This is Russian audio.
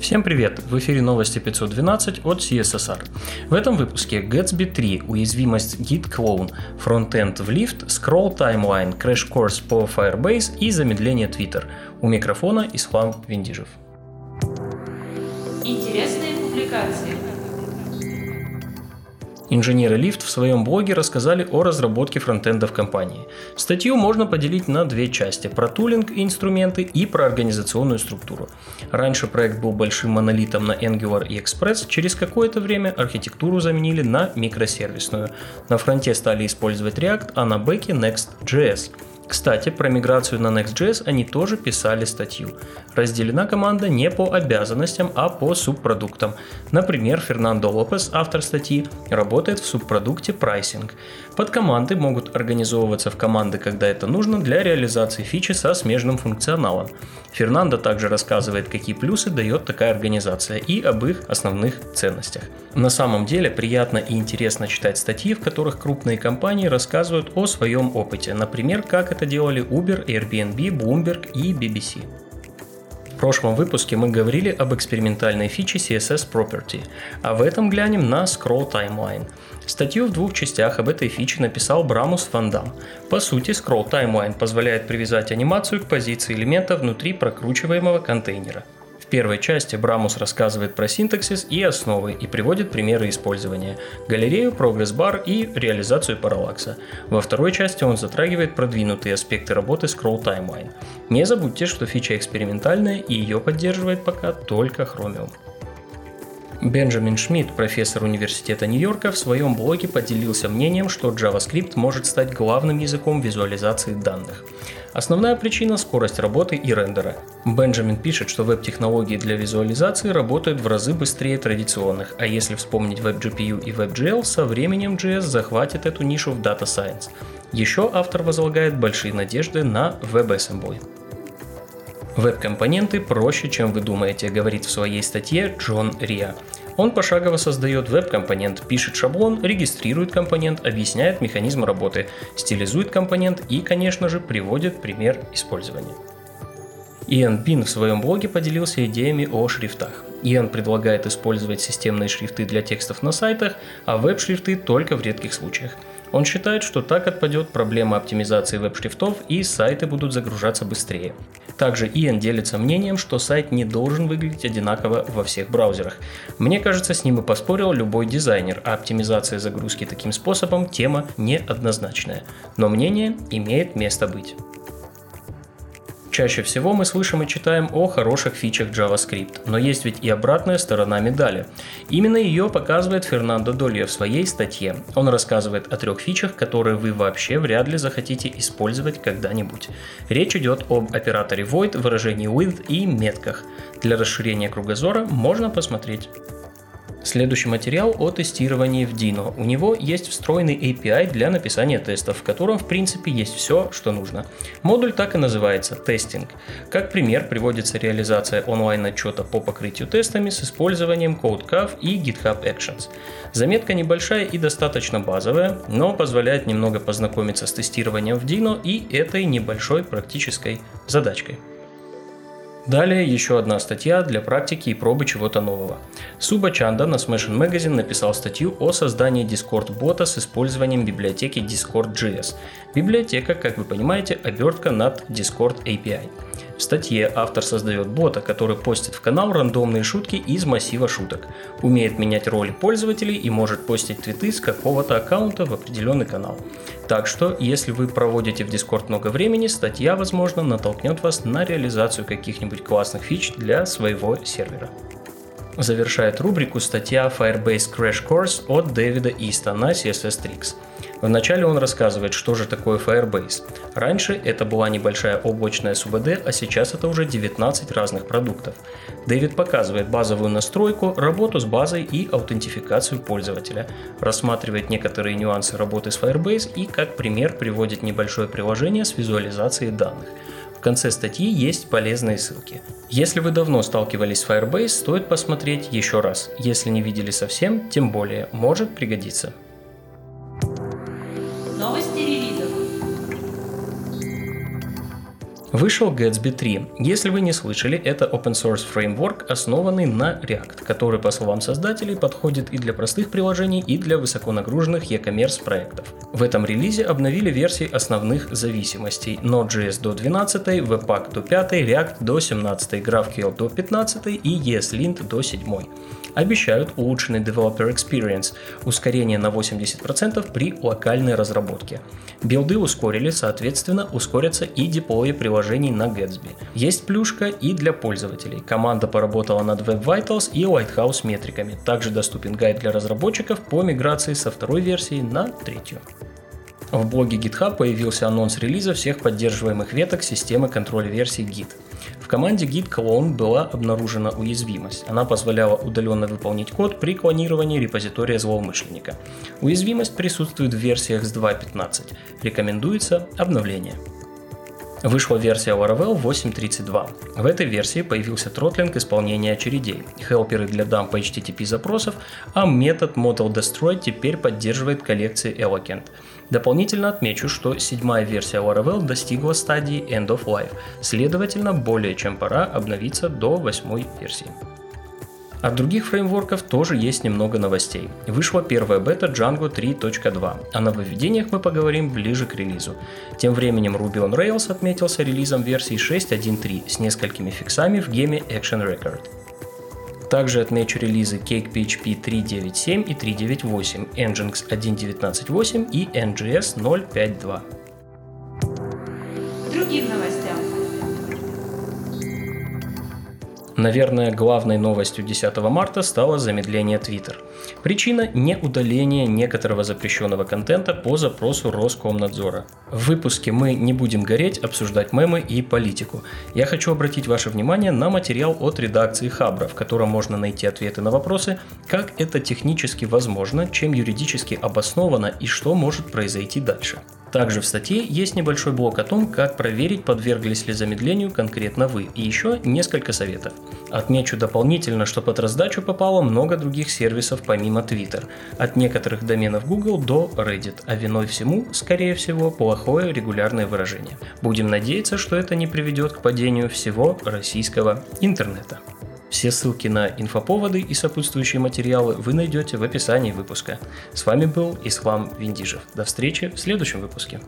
Всем привет! В эфире новости 512 от CSSR. В этом выпуске Gatsby 3, уязвимость Git Clone, фронтенд в лифт, scroll timeline, crash course по Firebase и замедление Twitter. У микрофона Ислам Виндижев. Интересные публикации. Инженеры Lyft в своем блоге рассказали о разработке фронтенда в компании. Статью можно поделить на две части – про тулинг и инструменты и про организационную структуру. Раньше проект был большим монолитом на Angular и Express, через какое-то время архитектуру заменили на микросервисную. На фронте стали использовать React, а на бэке Next.js – кстати, про миграцию на Next.js они тоже писали статью. Разделена команда не по обязанностям, а по субпродуктам. Например, Фернандо Лопес, автор статьи, работает в субпродукте прайсинг. Подкоманды могут организовываться в команды, когда это нужно, для реализации фичи со смежным функционалом. Фернандо также рассказывает, какие плюсы дает такая организация и об их основных ценностях. На самом деле приятно и интересно читать статьи, в которых крупные компании рассказывают о своем опыте, например, как это делали Uber, Airbnb, Bloomberg и BBC. В прошлом выпуске мы говорили об экспериментальной фиче CSS Property, а в этом глянем на Scroll Timeline. Статью в двух частях об этой фиче написал Брамус Ван Дам. По сути, Scroll Timeline позволяет привязать анимацию к позиции элемента внутри прокручиваемого контейнера – первой части Брамус рассказывает про синтаксис и основы и приводит примеры использования, галерею, прогресс-бар и реализацию параллакса. Во второй части он затрагивает продвинутые аспекты работы Scroll Timeline. Не забудьте, что фича экспериментальная и ее поддерживает пока только Chromium. Бенджамин Шмидт, профессор Университета Нью-Йорка, в своем блоге поделился мнением, что JavaScript может стать главным языком визуализации данных. Основная причина – скорость работы и рендера. Бенджамин пишет, что веб-технологии для визуализации работают в разы быстрее традиционных, а если вспомнить WebGPU и WebGL, со временем JS захватит эту нишу в Data Science. Еще автор возлагает большие надежды на WebAssembly. Веб-компоненты проще, чем вы думаете, говорит в своей статье Джон Риа. Он пошагово создает веб-компонент, пишет шаблон, регистрирует компонент, объясняет механизм работы, стилизует компонент и, конечно же, приводит пример использования. Иэн Бин в своем блоге поделился идеями о шрифтах. Иэн предлагает использовать системные шрифты для текстов на сайтах, а веб-шрифты только в редких случаях. Он считает, что так отпадет проблема оптимизации веб-шрифтов и сайты будут загружаться быстрее. Также Иэн делится мнением, что сайт не должен выглядеть одинаково во всех браузерах. Мне кажется, с ним и поспорил любой дизайнер, а оптимизация загрузки таким способом тема неоднозначная. Но мнение имеет место быть. Чаще всего мы слышим и читаем о хороших фичах JavaScript, но есть ведь и обратная сторона медали. Именно ее показывает Фернандо Долье в своей статье. Он рассказывает о трех фичах, которые вы вообще вряд ли захотите использовать когда-нибудь. Речь идет об операторе void, выражении with и метках. Для расширения кругозора можно посмотреть Следующий материал о тестировании в Dino. У него есть встроенный API для написания тестов, в котором в принципе есть все, что нужно. Модуль так и называется – тестинг. Как пример приводится реализация онлайн-отчета по покрытию тестами с использованием CodeCav и GitHub Actions. Заметка небольшая и достаточно базовая, но позволяет немного познакомиться с тестированием в Dino и этой небольшой практической задачкой. Далее еще одна статья для практики и пробы чего-то нового. Суба Чанда на Smashing Magazine написал статью о создании Discord-бота с использованием библиотеки Discord.js. Библиотека, как вы понимаете, обертка над Discord API. В статье автор создает бота, который постит в канал рандомные шутки из массива шуток, умеет менять роли пользователей и может постить твиты с какого-то аккаунта в определенный канал. Так что, если вы проводите в Discord много времени, статья, возможно, натолкнет вас на реализацию каких-нибудь классных фич для своего сервера. Завершает рубрику статья Firebase Crash Course от Дэвида Иста на CSS Tricks. Вначале он рассказывает, что же такое Firebase. Раньше это была небольшая облачная СУБД, а сейчас это уже 19 разных продуктов. Дэвид показывает базовую настройку, работу с базой и аутентификацию пользователя, рассматривает некоторые нюансы работы с Firebase и как пример приводит небольшое приложение с визуализацией данных. В конце статьи есть полезные ссылки. Если вы давно сталкивались с Firebase, стоит посмотреть еще раз. Если не видели совсем, тем более, может пригодиться. Вышел Gatsby 3. Если вы не слышали, это open source фреймворк, основанный на React, который, по словам создателей, подходит и для простых приложений, и для высоконагруженных e-commerce проектов. В этом релизе обновили версии основных зависимостей Node.js до 12, Webpack до 5, React до 17, GraphQL до 15 и ESLint до 7. Обещают улучшенный Developer Experience, ускорение на 80% при локальной разработке. Билды ускорили, соответственно, ускорятся и деплои приложений на Gatsby. Есть плюшка и для пользователей. Команда поработала над Web Vitals и Lighthouse метриками. Также доступен гайд для разработчиков по миграции со второй версии на третью. В блоге GitHub появился анонс релиза всех поддерживаемых веток системы контроля версий Git. В команде Git Clone была обнаружена уязвимость. Она позволяла удаленно выполнить код при клонировании репозитория злоумышленника. Уязвимость присутствует в версиях с 2.15. Рекомендуется обновление. Вышла версия Laravel 8.32. В этой версии появился тротлинг исполнения очередей, хелперы для дампа HTTP запросов, а метод Model Destroy теперь поддерживает коллекции Eloquent. Дополнительно отмечу, что седьмая версия Laravel достигла стадии End of Life, следовательно, более чем пора обновиться до восьмой версии. От других фреймворков тоже есть немного новостей. Вышла первая бета Django 3.2. О нововведениях мы поговорим ближе к релизу. Тем временем Ruby on Rails отметился релизом версии 6.1.3 с несколькими фиксами в геме Action Record. Также отмечу релизы Cake PHP 3.9.7 и 3.9.8, Nginx 1.19.8 и NGS 0.5.2. Другим новостям. Наверное, главной новостью 10 марта стало замедление Twitter. Причина – не удаление некоторого запрещенного контента по запросу Роскомнадзора. В выпуске мы не будем гореть, обсуждать мемы и политику. Я хочу обратить ваше внимание на материал от редакции Хабра, в котором можно найти ответы на вопросы, как это технически возможно, чем юридически обосновано и что может произойти дальше. Также в статье есть небольшой блок о том, как проверить, подверглись ли замедлению конкретно вы, и еще несколько советов. Отмечу дополнительно, что под раздачу попало много других сервисов помимо Twitter, от некоторых доменов Google до Reddit, а виной всему, скорее всего, плохое регулярное выражение. Будем надеяться, что это не приведет к падению всего российского интернета. Все ссылки на инфоповоды и сопутствующие материалы вы найдете в описании выпуска. С вами был Ислам Виндижев. До встречи в следующем выпуске.